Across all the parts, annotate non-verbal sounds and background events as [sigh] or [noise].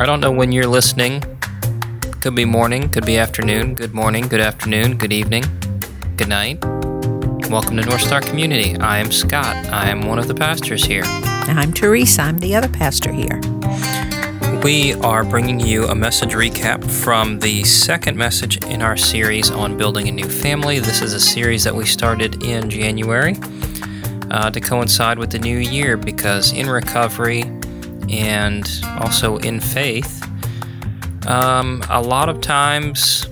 I don't know when you're listening. Could be morning, could be afternoon. Good morning, good afternoon, good evening, good night. Welcome to North Star Community. I am Scott. I am one of the pastors here. I'm Teresa. I'm the other pastor here. We are bringing you a message recap from the second message in our series on building a new family. This is a series that we started in January uh, to coincide with the new year because in recovery and also in faith, um, a lot of times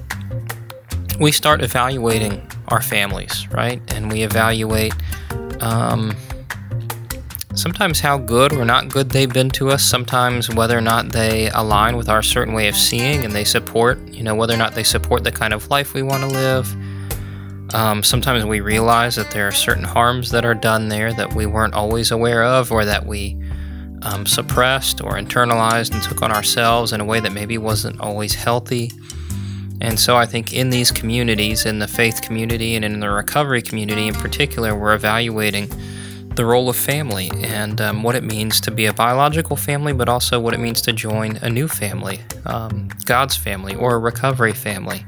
we start evaluating our families, right? And we evaluate um, sometimes how good or not good they've been to us, sometimes whether or not they align with our certain way of seeing and they support, you know, whether or not they support the kind of life we want to live. Um, sometimes we realize that there are certain harms that are done there that we weren't always aware of or that we um, suppressed or internalized and took on ourselves in a way that maybe wasn't always healthy. And so I think in these communities, in the faith community and in the recovery community in particular, we're evaluating the role of family and um, what it means to be a biological family, but also what it means to join a new family, um, God's family or a recovery family,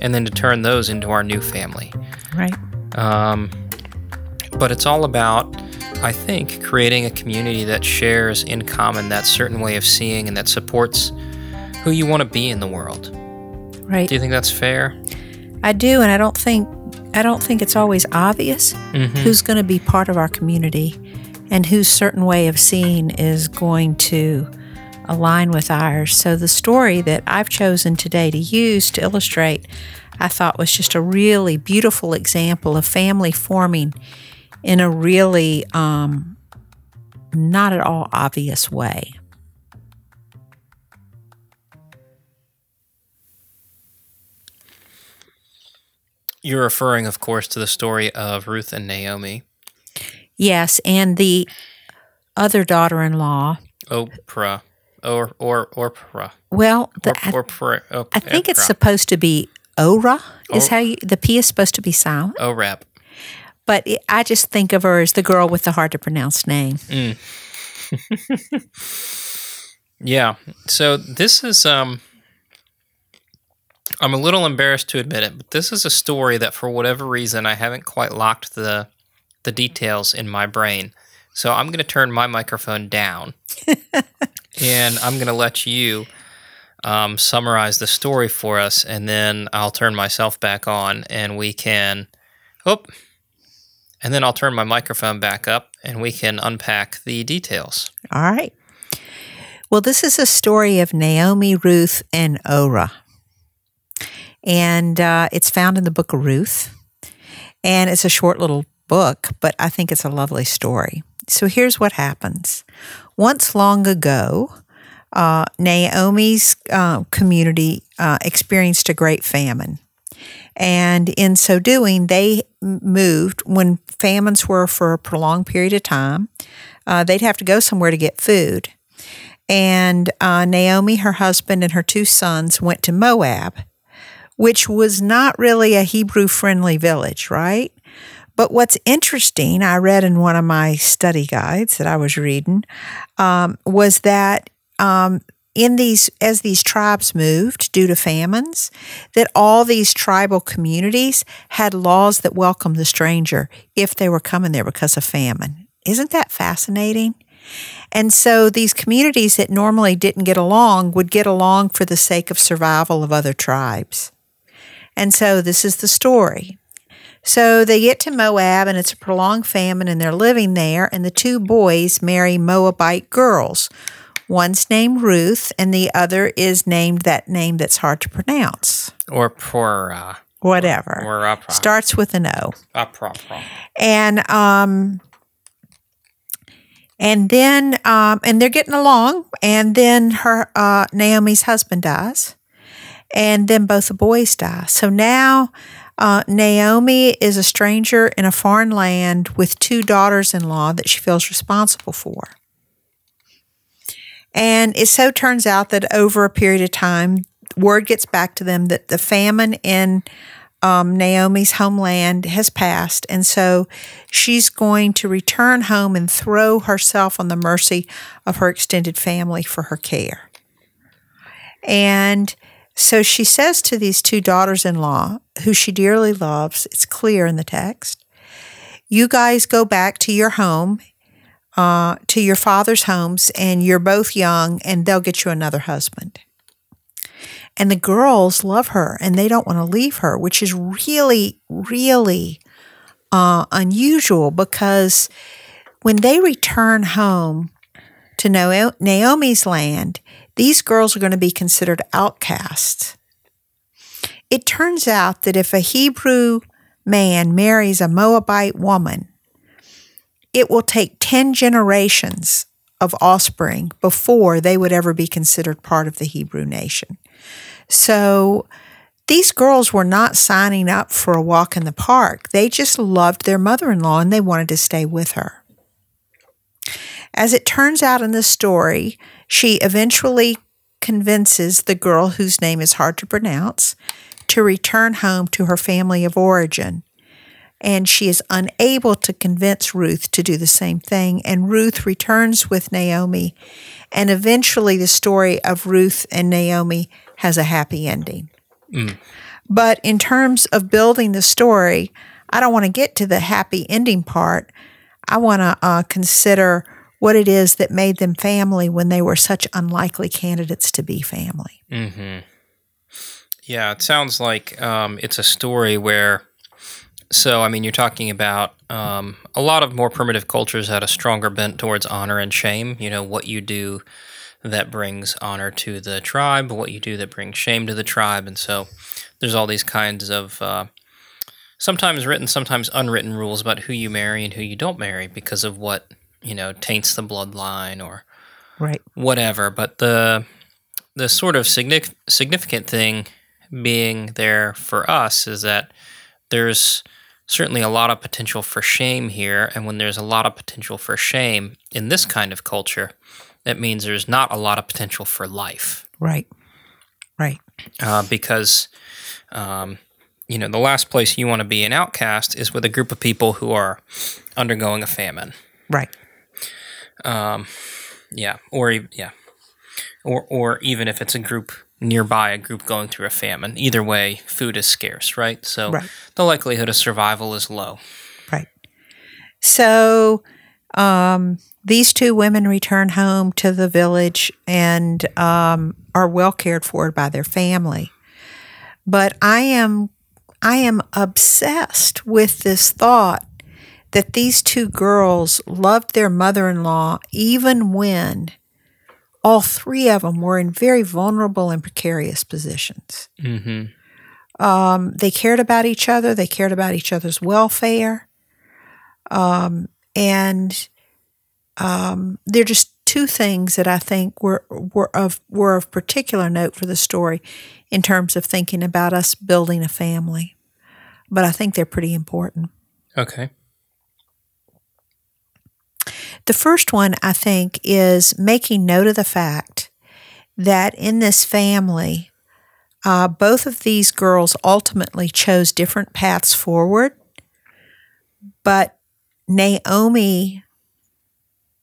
and then to turn those into our new family. Right. Um, but it's all about, I think, creating a community that shares in common that certain way of seeing and that supports who you want to be in the world. Right. Do you think that's fair? I do, and I don't think I don't think it's always obvious Mm-hmm. who's going to be part of our community and whose certain way of seeing is going to align with ours. So the story that I've chosen today to use to illustrate, I thought was just a really beautiful example of family forming in a really um, not at all obvious way. You're referring, of course, to the story of Ruth and Naomi. Yes, and the other daughter-in-law. Oprah. Or, or, Oprah. Well, the, Or, or, or, I think it's supposed to be Ora. Is Oh. how you, the P is supposed to be silent, Oh, rap. But it, I just think of her as the girl with the hard to pronounce name. Yeah. So this is um I'm a little embarrassed to admit it, but this is a story that for whatever reason I haven't quite locked the the details in my brain. So I'm going to turn my microphone down [laughs] and I'm going to let you um, summarize the story for us, and then I'll turn myself back on, and we can. Oh, and then I'll turn my microphone back up, and we can unpack the details. All right. Well, this is a story of Naomi, Ruth, and Ora, and uh, it's found in the book of Ruth, and it's a short little book, but I think it's a lovely story. So here's what happens. Once long ago, uh, Naomi's uh, community uh, experienced a great famine. And in so doing, they moved when famines were for a prolonged period of time. Uh, they'd have to go somewhere to get food. And uh, Naomi, her husband, and her two sons went to Moab, which was not really a Hebrew friendly village, right? But what's interesting, I read in one of my study guides that I was reading, um, was that um, in these as these tribes moved due to famines, that all these tribal communities had laws that welcomed the stranger if they were coming there because of famine. Isn't that fascinating? And so these communities that normally didn't get along would get along for the sake of survival of other tribes. And so this is the story. So they get to Moab and it's a prolonged famine and they're living there and the two boys marry Moabite girls. One's named Ruth and the other is named that name that's hard to pronounce. Or Pora. Whatever. Or Opera. Starts with an O. Opera. and um and then um and they're getting along and then her uh Naomi's husband dies and then both the boys die so now uh, Naomi is a stranger in a foreign land with two daughters in law that she feels responsible for. And it so turns out that over a period of time, word gets back to them that the famine in um, Naomi's homeland has passed. And so she's going to return home and throw herself on the mercy of her extended family for her care. And so she says to these two daughters in law, who she dearly loves, it's clear in the text, you guys go back to your home, uh, to your father's homes, and you're both young, and they'll get you another husband. And the girls love her and they don't want to leave her, which is really, really uh, unusual because when they return home to Naomi's land, these girls are going to be considered outcasts. It turns out that if a Hebrew man marries a Moabite woman, it will take 10 generations of offspring before they would ever be considered part of the Hebrew nation. So these girls were not signing up for a walk in the park. They just loved their mother in law and they wanted to stay with her. As it turns out in the story, she eventually convinces the girl whose name is hard to pronounce to return home to her family of origin. And she is unable to convince Ruth to do the same thing. And Ruth returns with Naomi. And eventually, the story of Ruth and Naomi has a happy ending. Mm. But in terms of building the story, I don't want to get to the happy ending part. I want to uh, consider what it is that made them family when they were such unlikely candidates to be family. Mm-hmm. Yeah, it sounds like um, it's a story where. So, I mean, you're talking about um, a lot of more primitive cultures had a stronger bent towards honor and shame. You know, what you do that brings honor to the tribe, what you do that brings shame to the tribe. And so there's all these kinds of uh, sometimes written, sometimes unwritten rules about who you marry and who you don't marry because of what, you know, taints the bloodline or right. whatever. But the the sort of significant thing being there for us is that there's certainly a lot of potential for shame here. And when there's a lot of potential for shame in this kind of culture, that means there's not a lot of potential for life. Right. Right. Uh, because, um, you know, the last place you want to be an outcast is with a group of people who are undergoing a famine. Right. Um, yeah. Or, yeah. Or, or even if it's a group nearby, a group going through a famine. Either way, food is scarce, right? So right. the likelihood of survival is low. Right. So, um, these two women return home to the village and um, are well cared for by their family. But I am I am obsessed with this thought that these two girls loved their mother-in-law even when all three of them were in very vulnerable and precarious positions. Mm-hmm. Um, they cared about each other. They cared about each other's welfare. Um, and um, they're just two things that I think were were of were of particular note for the story in terms of thinking about us building a family. But I think they're pretty important. Okay. The first one I think is making note of the fact that in this family, uh, both of these girls ultimately chose different paths forward, but Naomi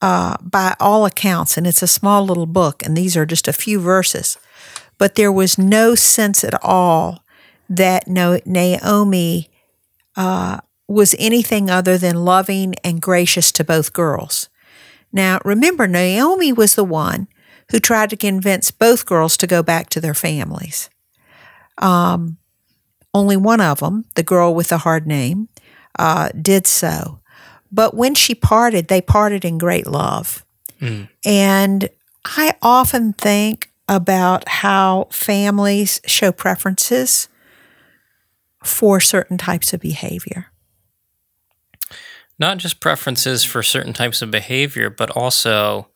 uh, by all accounts, and it's a small little book, and these are just a few verses, but there was no sense at all that no, Naomi uh, was anything other than loving and gracious to both girls. Now, remember, Naomi was the one who tried to convince both girls to go back to their families. Um, only one of them, the girl with the hard name, uh, did so. But when she parted, they parted in great love. Mm. And I often think about how families show preferences for certain types of behavior. Not just preferences for certain types of behavior, but also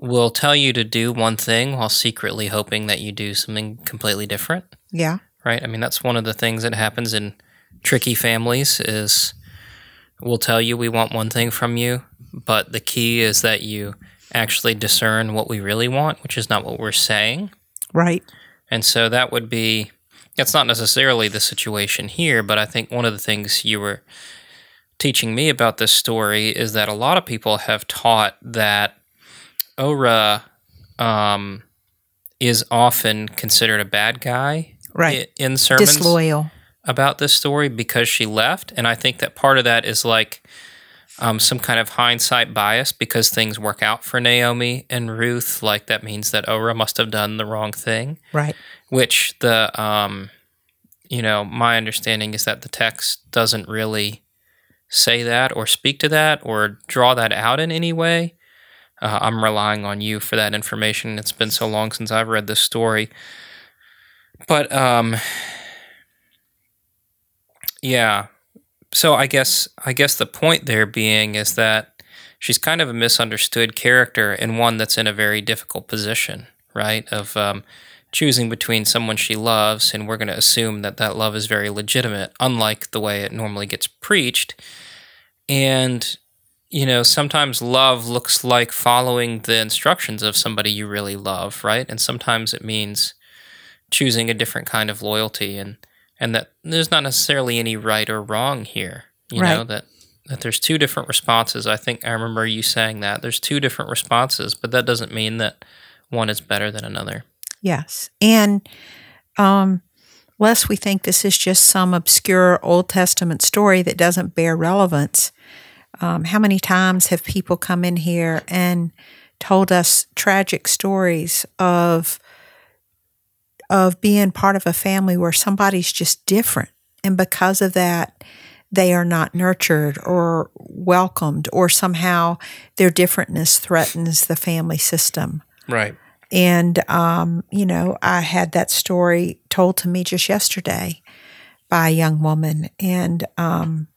will tell you to do one thing while secretly hoping that you do something completely different. Yeah. Right? I mean, that's one of the things that happens in tricky families is we'll tell you we want one thing from you, but the key is that you actually discern what we really want, which is not what we're saying. Right. And so that would be that's not necessarily the situation here, but I think one of the things you were teaching me about this story is that a lot of people have taught that Ora um, is often considered a bad guy Right. i- in sermons Disloyal. about this story because she left. And I think that part of that is like um, some kind of hindsight bias because things work out for Naomi and Ruth. Like that means that Ora must have done the wrong thing, Right. which the, um, you know, my understanding is that the text doesn't really say that or speak to that or draw that out in any way. Uh, I'm relying on you for that information. It's been so long since I've read this story. But um, yeah. So I guess I guess the point there being is that she's kind of a misunderstood character and one that's in a very difficult position, right? Of um, choosing between someone she loves, and we're going to assume that that love is very legitimate, unlike the way it normally gets preached. And you know, sometimes love looks like following the instructions of somebody you really love, right? And sometimes it means choosing a different kind of loyalty and and that there's not necessarily any right or wrong here. You know that that there's two different responses. I think I remember you saying that there's two different responses, but that doesn't mean that one is better than another. Yes. And um, lest we think this is just some obscure Old Testament story that doesn't bear relevance, um, how many times have people come in here and told us tragic stories of of being part of a family where somebody's just different and because of that they are not nurtured or welcomed or somehow their differentness threatens the family system Right. And, um, you know, I had that story told to me just yesterday by a young woman. And, um,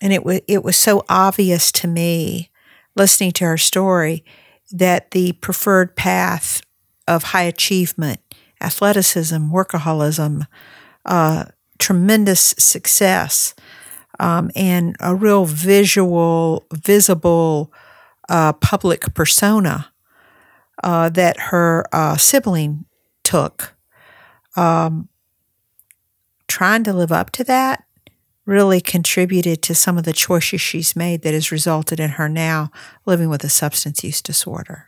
and it was, it was so obvious to me listening to her story that the preferred path of high achievement, athleticism, workaholism, uh, tremendous success, um, and a real visual, visible, uh, public persona uh, that her uh, sibling took. Um, trying to live up to that really contributed to some of the choices she's made that has resulted in her now living with a substance use disorder.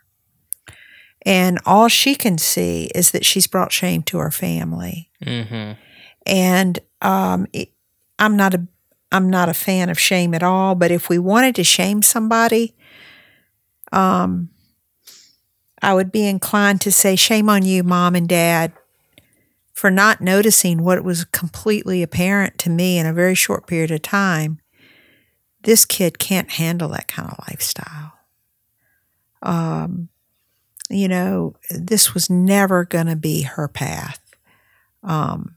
And all she can see is that she's brought shame to her family. Mm-hmm. And um, it, I'm not a I'm not a fan of shame at all. But if we wanted to shame somebody, um, I would be inclined to say, shame on you, mom and dad, for not noticing what was completely apparent to me in a very short period of time. This kid can't handle that kind of lifestyle. Um, you know, this was never going to be her path. Um,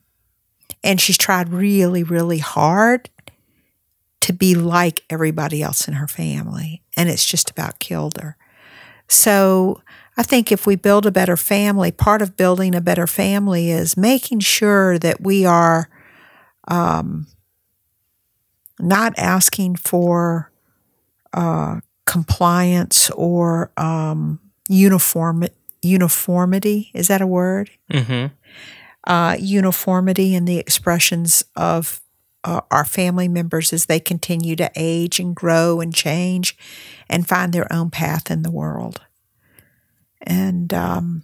and she's tried really, really hard to be like everybody else in her family. And it's just about killed her. So I think if we build a better family, part of building a better family is making sure that we are um, not asking for uh, compliance or um, uniform uniformity. Is that a word? Mm-hmm. Uh, uniformity in the expressions of uh, our family members as they continue to age and grow and change and find their own path in the world. And um,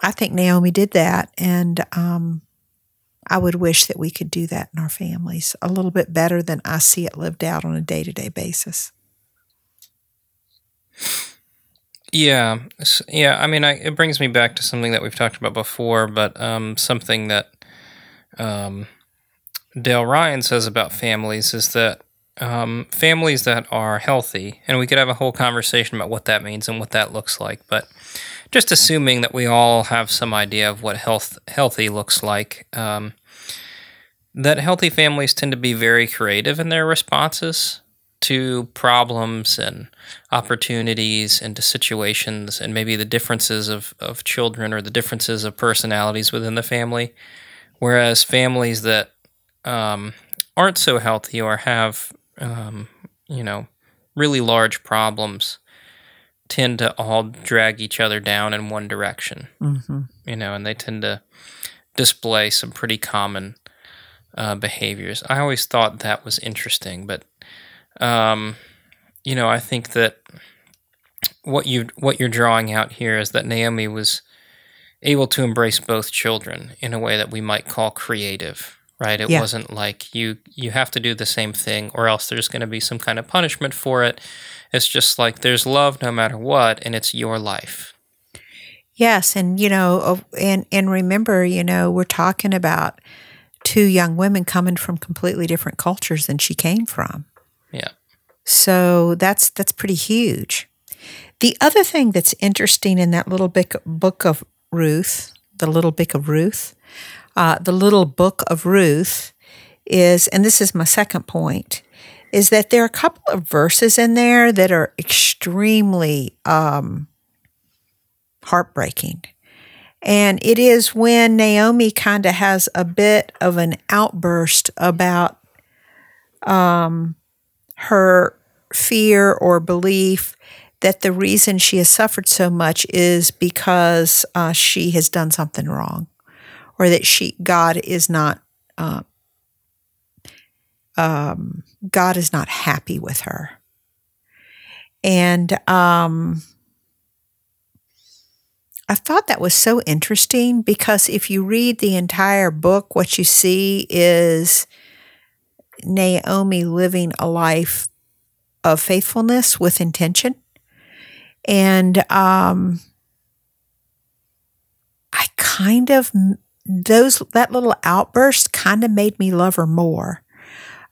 I think Naomi did that. And um, I would wish that we could do that in our families a little bit better than I see it lived out on a day to day basis. Yeah, yeah. I mean, I, it brings me back to something that we've talked about before, but um, something that um, Dale Ryan says about families is that um, families that are healthy, and we could have a whole conversation about what that means and what that looks like, but just assuming that we all have some idea of what health healthy looks like. Um, that healthy families tend to be very creative in their responses to problems and opportunities and to situations and maybe the differences of, of children or the differences of personalities within the family. Whereas families that um, aren't so healthy or have, um, you know, really large problems tend to all drag each other down in one direction, Mm-hmm. you know, and they tend to display some pretty common uh, behaviors. I always thought that was interesting, but um, you know, I think that what you what you're drawing out here is that Naomi was able to embrace both children in a way that we might call creative right it Yeah. wasn't like you you have to do the same thing or else there's going to be some kind of punishment for it it's just like there's love no matter what and it's your life Yes, and you know, and and remember, you know, we're talking about two young women coming from completely different cultures than she came from. yeah So that's that's pretty huge. The other thing that's interesting in that little book, book of Ruth, the little book of Ruth, uh, the little book of Ruth is, and this is my second point, is that there are a couple of verses in there that are extremely um, heartbreaking. And it is when Naomi kind of has a bit of an outburst about um, her fear or belief that the reason she has suffered so much is because uh, she has done something wrong, or that she God is not uh, um, God is not happy with her, and um, I thought that was so interesting because if you read the entire book, what you see is Naomi living a life of faithfulness with intention. And um, I kind of, those, that little outburst kind of made me love her more.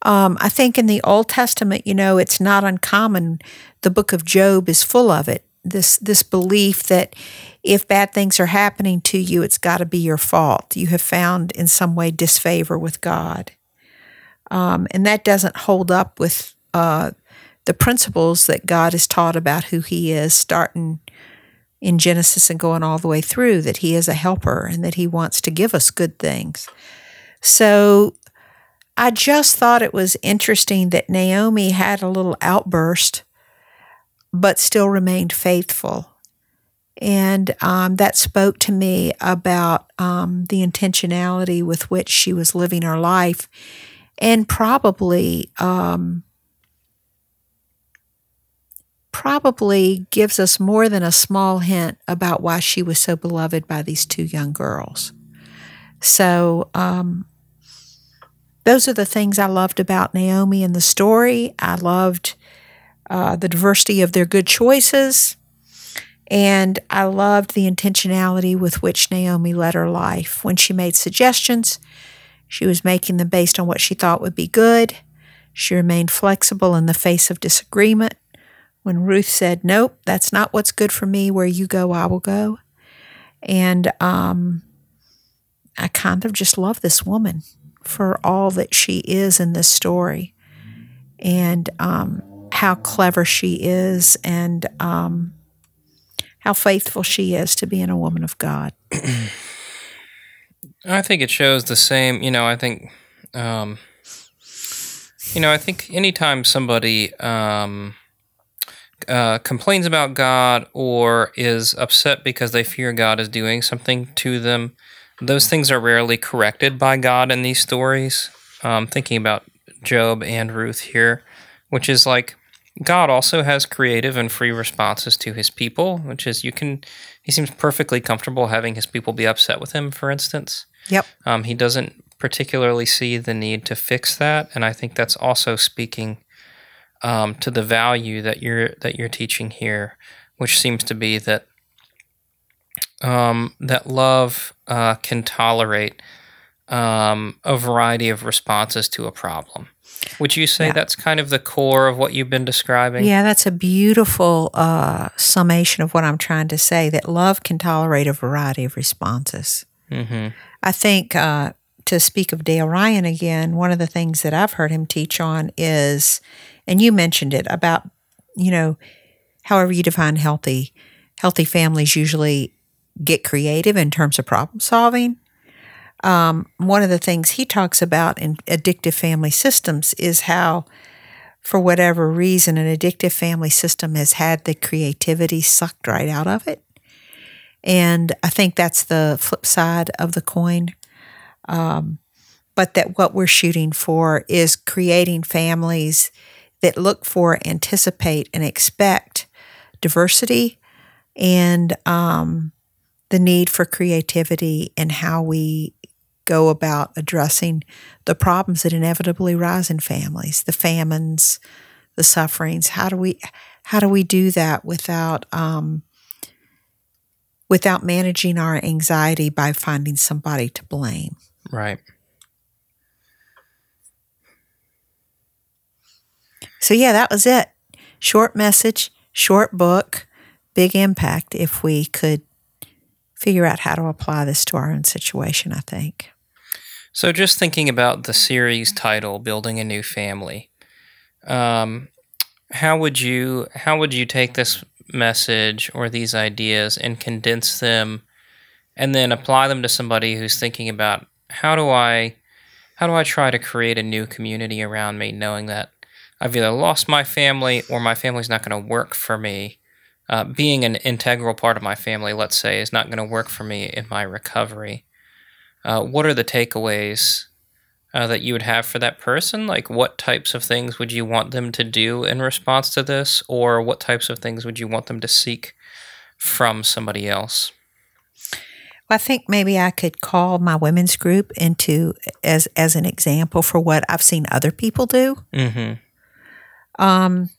Um, I think in the Old Testament, you know, it's not uncommon. The book of Job is full of it. This this belief that if bad things are happening to you, it's got to be your fault. You have found in some way disfavor with God, um, and that doesn't hold up with uh, the principles that God has taught about who He is, starting in Genesis and going all the way through. That He is a helper and that He wants to give us good things. So I just thought it was interesting that Naomi had a little outburst, but still remained faithful. And um, that spoke to me about um, the intentionality with which she was living her life, and probably um, probably gives us more than a small hint about why she was so beloved by these two young girls. So um, those are the things I loved about Naomi in the story. I loved uh, the diversity of their good choices. And I loved the intentionality with which Naomi led her life. When she made suggestions, she was making them based on what she thought would be good. She remained flexible in the face of disagreement. When Ruth said, Nope, that's not what's good for me, where you go, I will go. And um, I kind of just love this woman for all that she is in this story and um, how clever she is and um, how faithful she is to being a woman of God. [clears throat] I think it shows the same. You know, I think, um, you know, I think anytime somebody um, uh, complains about God or is upset because they fear God is doing something to them, those things are rarely corrected by God in these stories. Um, thinking about Job and Ruth here, which is like God also has creative and free responses to his people, which is you can, he seems perfectly comfortable having his people be upset with him, for instance. Yep. Um, he doesn't particularly see the need to fix that, and I think that's also speaking um, to the value that you're that you're teaching here, which seems to be that um, that love uh, can tolerate um, a variety of responses to a problem. Would you say Yeah. that's kind of the core of what you've been describing? Yeah, that's a beautiful uh, summation of what I'm trying to say that love can tolerate a variety of responses. hmm I think uh, to speak of Dale Ryan again, one of the things that I've heard him teach on is, and you mentioned it about, you know, however you define healthy, healthy families usually get creative in terms of problem solving. Um, one of the things he talks about in addictive family systems is how, for whatever reason, an addictive family system has had the creativity sucked right out of it. And I think that's the flip side of the coin. Um, but that what we're shooting for is creating families that look for, anticipate, and expect diversity and um, the need for creativity and how we go about addressing the problems that inevitably rise in families, the famines, the sufferings. How do we how do we do that without um, without managing our anxiety by finding somebody to blame? Right. So yeah, that was it. Short message, short book, big impact if we could figure out how to apply this to our own situation, I think. So, just thinking about the series title, "Building a New Family," um, how would you how would you take this message or these ideas and condense them, and then apply them to somebody who's thinking about how do I how do I try to create a new community around me, knowing that I've either lost my family or my family's not going to work for me. Uh, being an integral part of my family, let's say, is not going to work for me in my recovery. Uh, what are the takeaways uh, that you would have for that person? Like, what types of things would you want them to do in response to this, or what types of things would you want them to seek from somebody else? Well, I think maybe I could call my women's group into as as an example for what I've seen other people do. Mm-hmm. Um,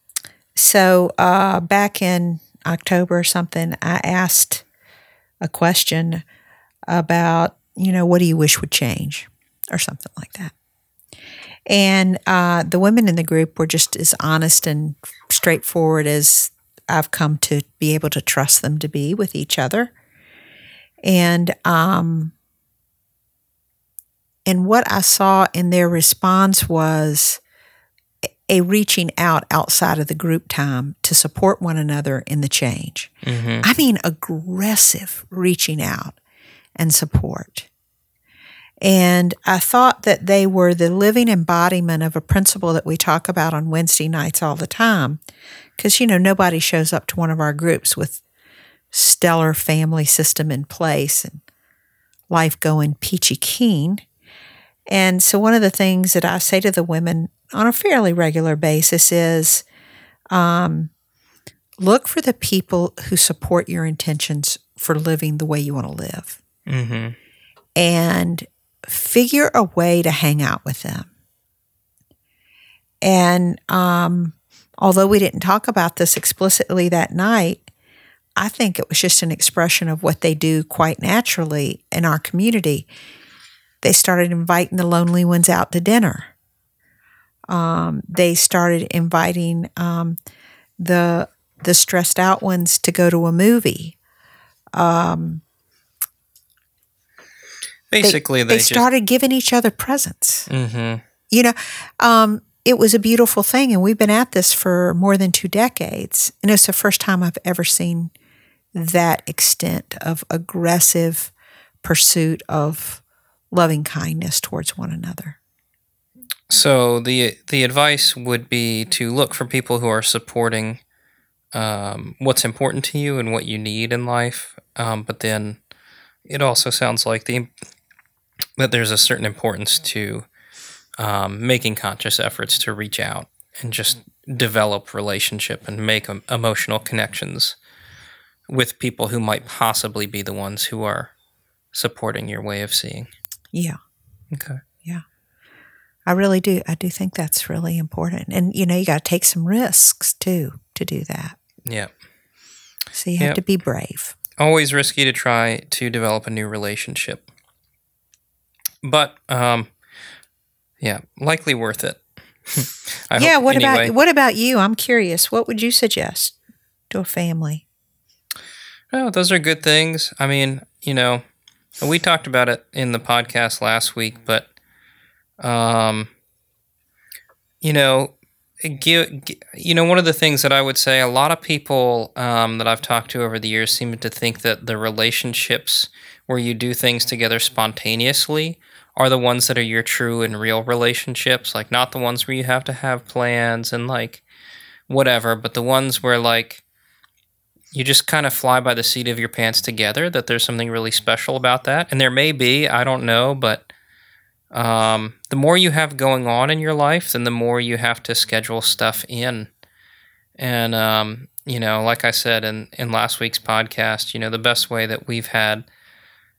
so uh, back in October or something, I asked a question about you know, what do you wish would change? Or something like that. And uh, the women in the group were just as honest and straightforward as I've come to be able to trust them to be with each other. And um, and what I saw in their response was a reaching out outside of the group time to support one another in the change. Mm-hmm. I mean, aggressive reaching out and support. And I thought that they were the living embodiment of a principle that we talk about on Wednesday nights all the time. Because, you know, nobody shows up to one of our groups with stellar family system in place and life going peachy keen. And so, one of the things that I say to the women on a fairly regular basis is um, look for the people who support your intentions for living the way you want to live. Mm-hmm. And figure a way to hang out with them. And um, although we didn't talk about this explicitly that night, I think it was just an expression of what they do quite naturally in our community. They started inviting the lonely ones out to dinner. Um, they started inviting um, the the stressed out ones to go to a movie. Um, Basically, they, they, just, started giving each other presents. Mm-hmm. You know, um, it was a beautiful thing, and we've been at this for more than two decades, and it's the first time I've ever seen that extent of aggressive pursuit of loving kindness towards one another. So the the advice would be to look for people who are supporting um, what's important to you and what you need in life, um, but then it also sounds like the that there's a certain importance to um, making conscious efforts to reach out and just develop relationship and make emotional connections with people who might possibly be the ones who are supporting your way of seeing. Yeah. Okay. I really do. I do think that's really important. And, you know, you got to take some risks too to do that. Yeah. So you have Yep. to be brave. always risky to try to develop a new relationship. But um yeah, likely worth it. [laughs] I yeah. hope What anyway. about what about you? I'm curious. What would you suggest to a family? Oh, those are good things. I mean, you know, we talked about it in the podcast last week, but um you know, gi- gi- you know, one of the things that I would say, a lot of people um, that I've talked to over the years seem to think that the relationships where you do things together spontaneously are the ones that are your true and real relationships, like not the ones where you have to have plans and like whatever, but the ones where like you just kind of fly by the seat of your pants together, that there's something really special about that. And there may be, I don't know, but um, the more you have going on in your life, then the more you have to schedule stuff in. And um, you know, like I said in in last week's podcast, you know, the best way that we've had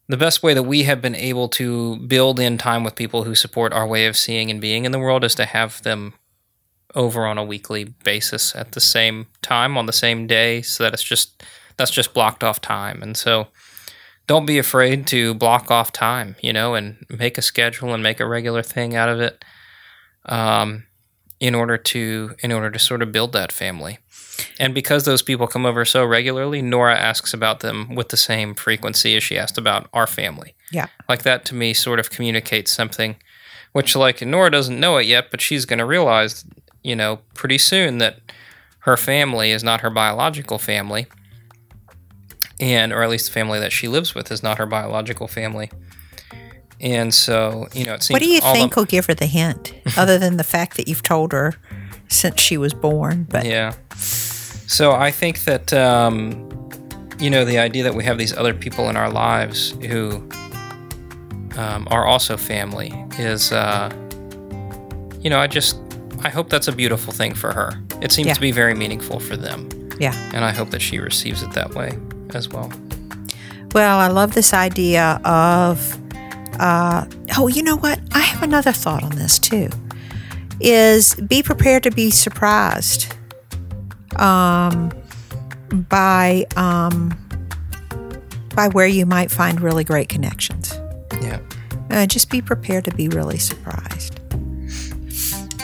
the best way that we have been able to build in time with people who support our way of seeing and being in the world is to have them over on a weekly basis at the same time on the same day so that it's just that's just blocked off time and so don't be afraid to block off time you know and make a schedule and make a regular thing out of it um, in order to in order to sort of build that family. And because those people come over so regularly nora asks about them with the same frequency as she asked about our family. Yeah. like that to me sort of communicates something which like nora doesn't know it yet but she's going to realize you know pretty soon that her family is not her biological family and or at least the family that she lives with is not her biological family and so you know it seems What do you all the- think will give her the hint, [laughs] other than the fact that you've told her since she was born? But Yeah. So I think that um, you know the idea that we have these other people in our lives who um, are also family is, uh, you know, I just I hope that's a beautiful thing for her. It seems Yeah. to be very meaningful for them, yeah. and I hope that she receives it that way as well. Well, I love this idea of, uh, oh, you know what? I have another thought on this too. Is be prepared to be surprised um, by um, by where you might find really great connections. Yeah. Uh, just be prepared to be really surprised.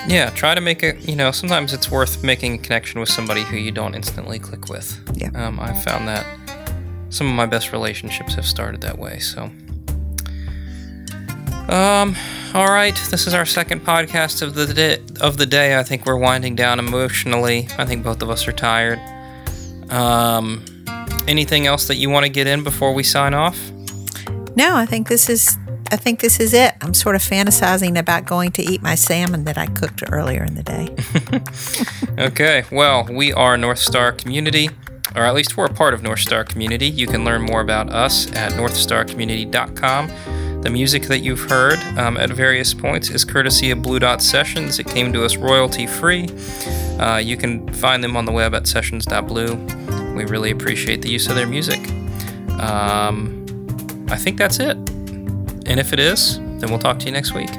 Yeah, try to make it. You know, sometimes it's worth making a connection with somebody who you don't instantly click with. Yeah. Um, I've found that some of my best relationships have started that way. So, um, all right, this is our second podcast of the day. Of the day, I think we're winding down emotionally. I think both of us are tired. Um, anything else that you want to get in before we sign off? No, I think this is. I think this is it. I'm sort of fantasizing about going to eat my salmon that I cooked earlier in the day. [laughs] Okay, well, we are North Star Community, or at least we're a part of North Star Community. You can learn more about us at northstarcommunity.com. The music that you've heard um, at various points is courtesy of Blue Dot Sessions. It came to us royalty free. Uh, you can find them on the web at sessions.blue. We really appreciate the use of their music. Um, I think that's it. And if it is, then we'll talk to you next week.